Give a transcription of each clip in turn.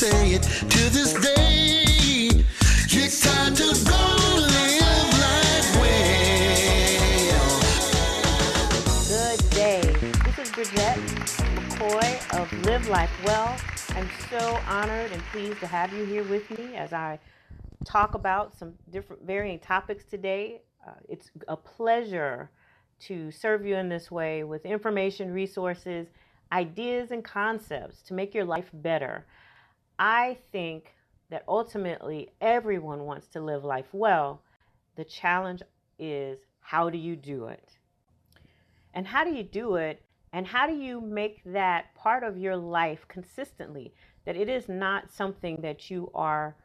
say it to this day. Time to go live. Good day. This is Bridget McCoy of Live Life Well. I'm so honored and pleased to have you here with me as I talk about some different varying topics today. Uh, it's a pleasure to serve you in this way with information, resources, ideas, and concepts to make your life better. I think that ultimately everyone wants to live life well. The challenge is how do you do it? And how do you do it? And how do you make that part of your life consistently? That it is not something that you are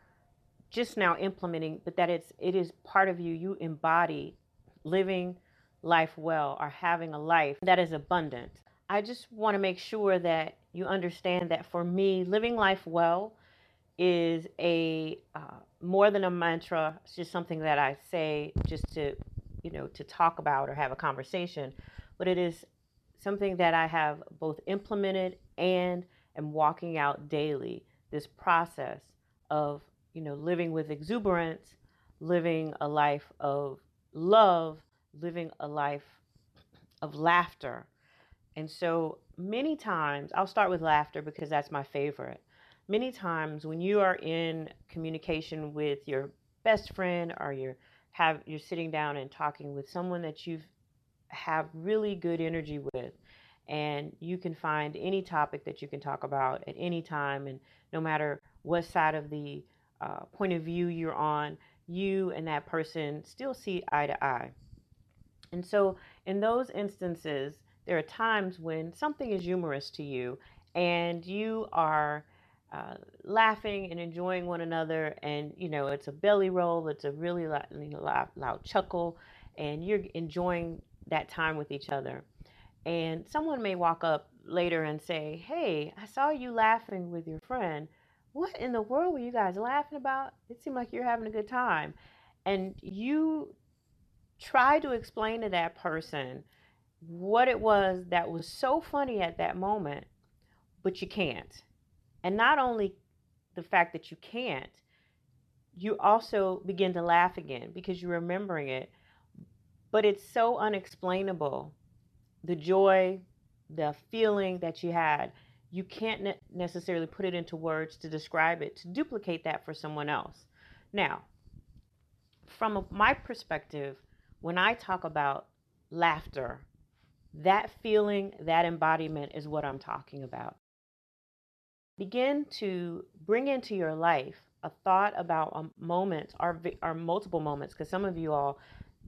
just now implementing, but that it's it is part of you. You embody living life well or having a life that is abundant. I just want to make sure that you understand that for me, living life well is a uh, more than a mantra. It's just something that I say just to, you know, to talk about or have a conversation. But it is something that I have both implemented and am walking out daily. This process of, you know, living with exuberance, living a life of love, living a life of laughter. And so many times, I'll start with laughter because that's my favorite. Many times when you are in communication with your best friend or you're have you're sitting down and talking with someone that you've have really good energy with and you can find any topic that you can talk about at any time and no matter what side of the uh, point of view you're on you and that person still see eye to eye and so, in those instances, there are times when something is humorous to you and you are uh, laughing and enjoying one another, and you know, it's a belly roll, it's a really loud, you know, loud, loud chuckle, and you're enjoying that time with each other. And someone may walk up later and say, Hey, I saw you laughing with your friend. What in the world were you guys laughing about? It seemed like you're having a good time. And you try to explain to that person what it was that was so funny at that moment, but you can't. And not only the fact that you can't, you also begin to laugh again because you're remembering it, but it's so unexplainable. The joy, the feeling that you had, you can't ne- necessarily put it into words to describe it, to duplicate that for someone else. Now, from my perspective, when I talk about laughter, that feeling, that embodiment is what I'm talking about. Begin to bring into your life a thought about a moment or, or multiple moments, because some of you all,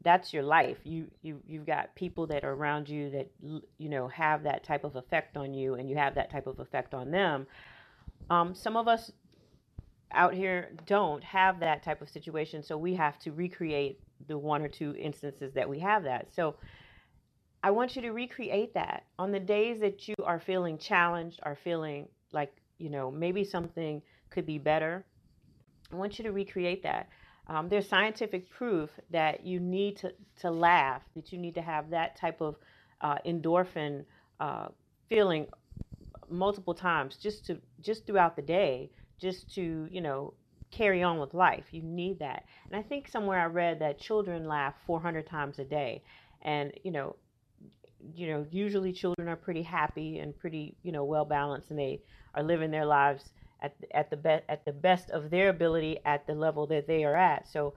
that's your life. You, you, you've got people that are around you that, you know, have that type of effect on you and you have that type of effect on them. Um, some of us out here don't have that type of situation, so we have to recreate the one or two instances that we have that. So I want you to recreate that on the days that you are feeling challenged, are feeling like, you know, maybe something could be better. I want you to recreate that. Um, there's scientific proof that you need to, to laugh, that you need to have that type of uh, endorphin uh, feeling multiple times just to just throughout the day, just to you know carry on with life. You need that. And I think somewhere I read that children laugh 400 times a day. And, you know, you know, usually children are pretty happy and pretty, you know, well balanced and they are living their lives at at the best at the best of their ability at the level that they are at. So,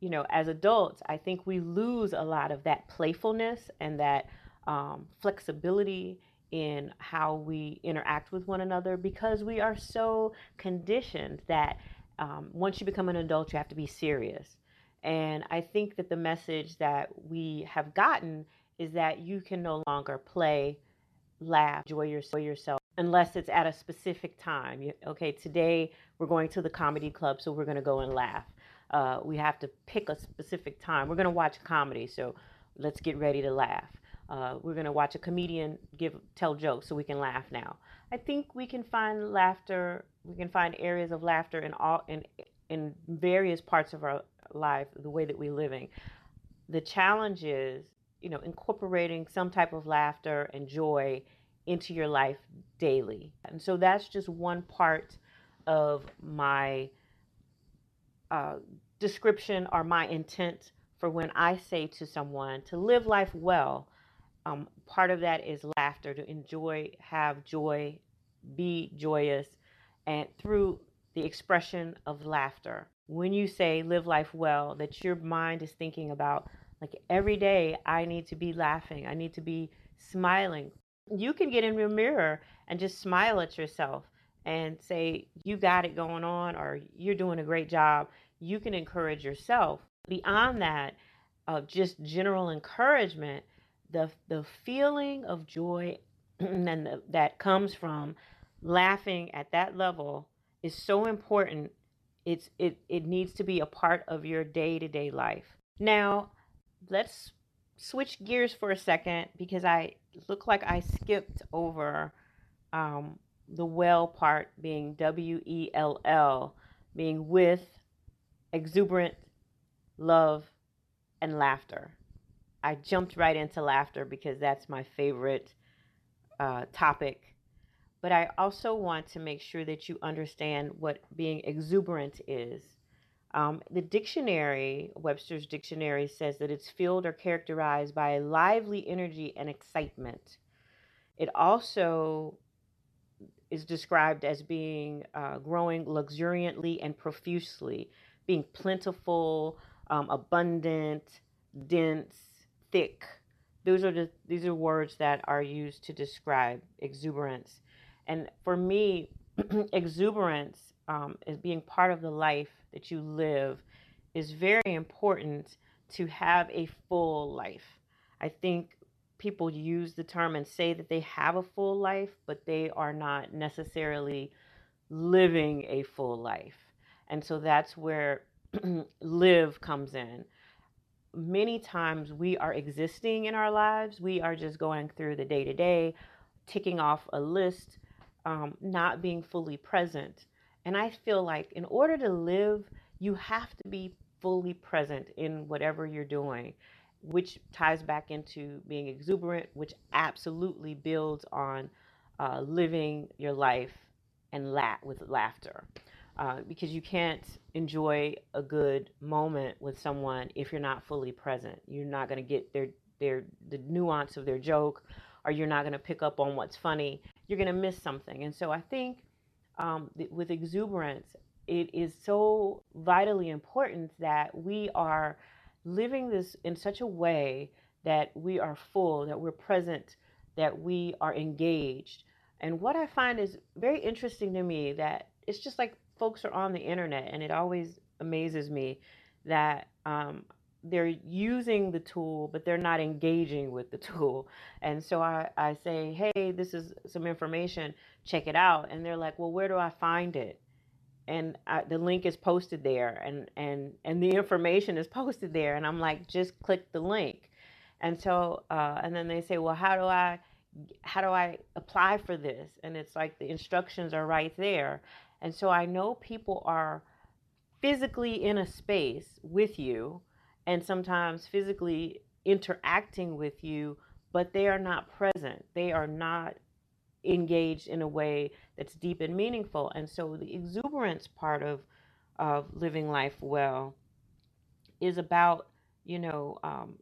you know, as adults, I think we lose a lot of that playfulness and that um, flexibility in how we interact with one another because we are so conditioned that um, once you become an adult, you have to be serious. And I think that the message that we have gotten is that you can no longer play, laugh, enjoy yourself unless it's at a specific time. You, okay, today we're going to the comedy club, so we're going to go and laugh. Uh, we have to pick a specific time. We're going to watch comedy, so let's get ready to laugh. Uh, we're going to watch a comedian give tell jokes, so we can laugh now. I think we can find laughter. We can find areas of laughter in all in in various parts of our life, the way that we're living. The challenge is, you know, incorporating some type of laughter and joy into your life daily. And so that's just one part of my uh, description or my intent for when I say to someone to live life well. Um, part of that is laughter, to enjoy, have joy, be joyous, and through the expression of laughter. When you say live life well, that your mind is thinking about like every day I need to be laughing, I need to be smiling. You can get in your mirror and just smile at yourself and say, You got it going on, or you're doing a great job. You can encourage yourself. Beyond that, of just general encouragement, the, the feeling of joy and the, that comes from laughing at that level is so important. It's it it needs to be a part of your day-to-day life. Now, let's switch gears for a second because I look like I skipped over um, the well part being W E L L, being with exuberant love and laughter. I jumped right into laughter because that's my favorite uh, topic. But I also want to make sure that you understand what being exuberant is. Um, the dictionary, Webster's dictionary, says that it's filled or characterized by a lively energy and excitement. It also is described as being uh, growing luxuriantly and profusely, being plentiful, um, abundant, dense, thick. Those are the these are words that are used to describe exuberance. And for me, exuberance um, as being part of the life that you live is very important to have a full life. I think people use the term and say that they have a full life, but they are not necessarily living a full life. And so that's where live comes in. Many times we are existing in our lives, we are just going through the day to day, ticking off a list, um, not being fully present. And I feel like in order to live, you have to be fully present in whatever you're doing which ties back into being exuberant, which absolutely builds on uh, living your life and laugh with laughter. Uh, because you can't enjoy a good moment with someone if you're not fully present. You're not going to get their their the nuance of their joke, or you're not going to pick up on what's funny. You're going to miss something. And so I think um, with exuberance, it is so vitally important that we are living this in such a way that we are full, that we're present, that we are engaged. And what I find is very interesting to me that it's just like folks are on the internet, and it always amazes me that um, they're using the tool, but they're not engaging with the tool. And so I, I say, hey, this is some information, check it out. And they're like, well, where do I find it? and I, the link is posted there and and and the information is posted there and i'm like just click the link and so uh, and then they say well how do i how do i apply for this and it's like the instructions are right there and so i know people are physically in a space with you and sometimes physically interacting with you but they are not present they are not engaged in a way that's deep and meaningful. And so the exuberance part of of living life well is about you know um,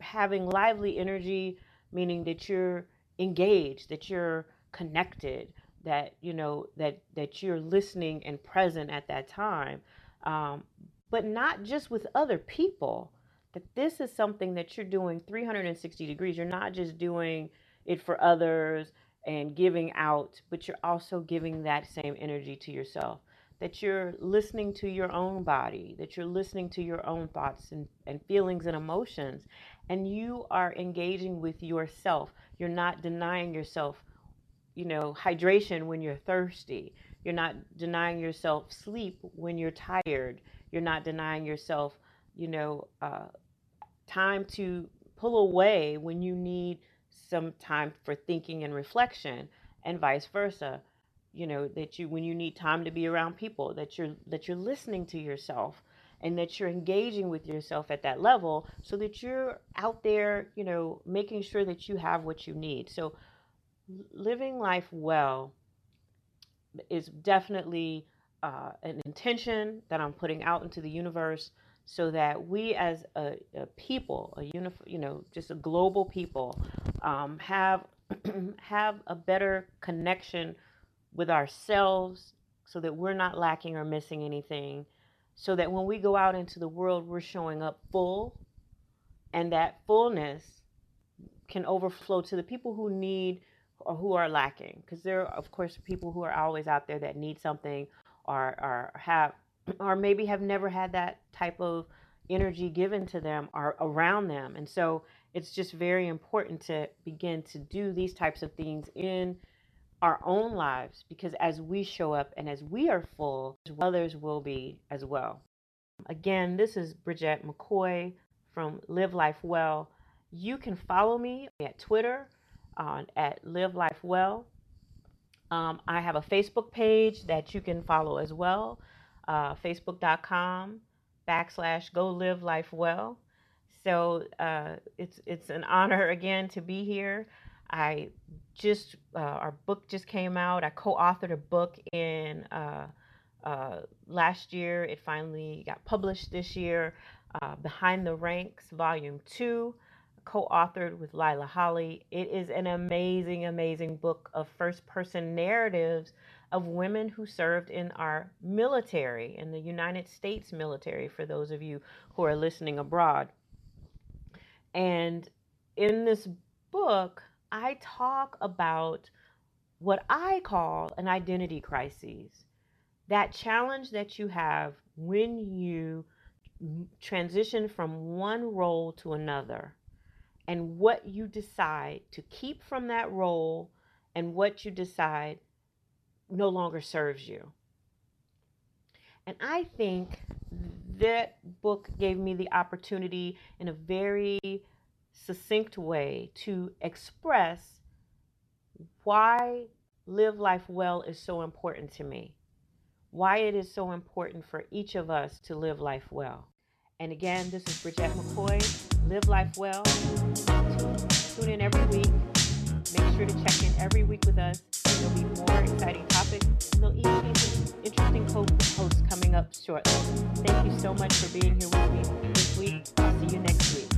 having lively energy, meaning that you're engaged, that you're connected, that you know that that you're listening and present at that time, um, but not just with other people. That this is something that you're doing 360 degrees. You're not just doing it for others and giving out, but you're also giving that same energy to yourself. That you're listening to your own body, that you're listening to your own thoughts and, and feelings and emotions, and you are engaging with yourself. You're not denying yourself, you know, hydration when you're thirsty. You're not denying yourself sleep when you're tired. You're not denying yourself, you know, uh, time to pull away when you need some time for thinking and reflection and vice versa you know that you when you need time to be around people that you're that you're listening to yourself and that you're engaging with yourself at that level so that you're out there you know making sure that you have what you need so living life well is definitely uh, an intention that I'm putting out into the universe so that we as a, a people, a unif- you know, just a global people, um, have have a better connection with ourselves so that we're not lacking or missing anything so that when we go out into the world we're showing up full and that fullness can overflow to the people who need or who are lacking because there are of course people who are always out there that need something or or have or maybe have never had that type of energy given to them or around them. And so it's just very important to begin to do these types of things in our own lives because as we show up and as we are full others will be as well. Again this is bridgette mccoy from live life well. You can follow me at twitter on at live life well. Um, i have a facebook page that you can follow as well uh, facebook.com backslash go live life well. So uh, it's it's an honor again to be here. I just uh, our book just came out. I co-authored a book in uh, uh, last year. It finally got published this year uh, behind the ranks volume 2 co-authored with lila holley. It is an amazing amazing book of first person narratives of women who served in our military in the united states military for those of you who are listening abroad. And in this book i talk about what i call an identity crisis that challenge that you have when you transition from one role to another and what you decide to keep from that role and what you decide no longer serves you. And I think that book gave me the opportunity in a very succinct way to express why live life well is so important to me why it is so important for each of us to live life well. And again, this is Bridgette McCoy. Live life well. Tune in every week. Make sure to check in every week with us. There'll be more exciting topics. And there'll even be some interesting co-hosts coming up shortly. Thank you so much for being here with me this week. I'll see you next week.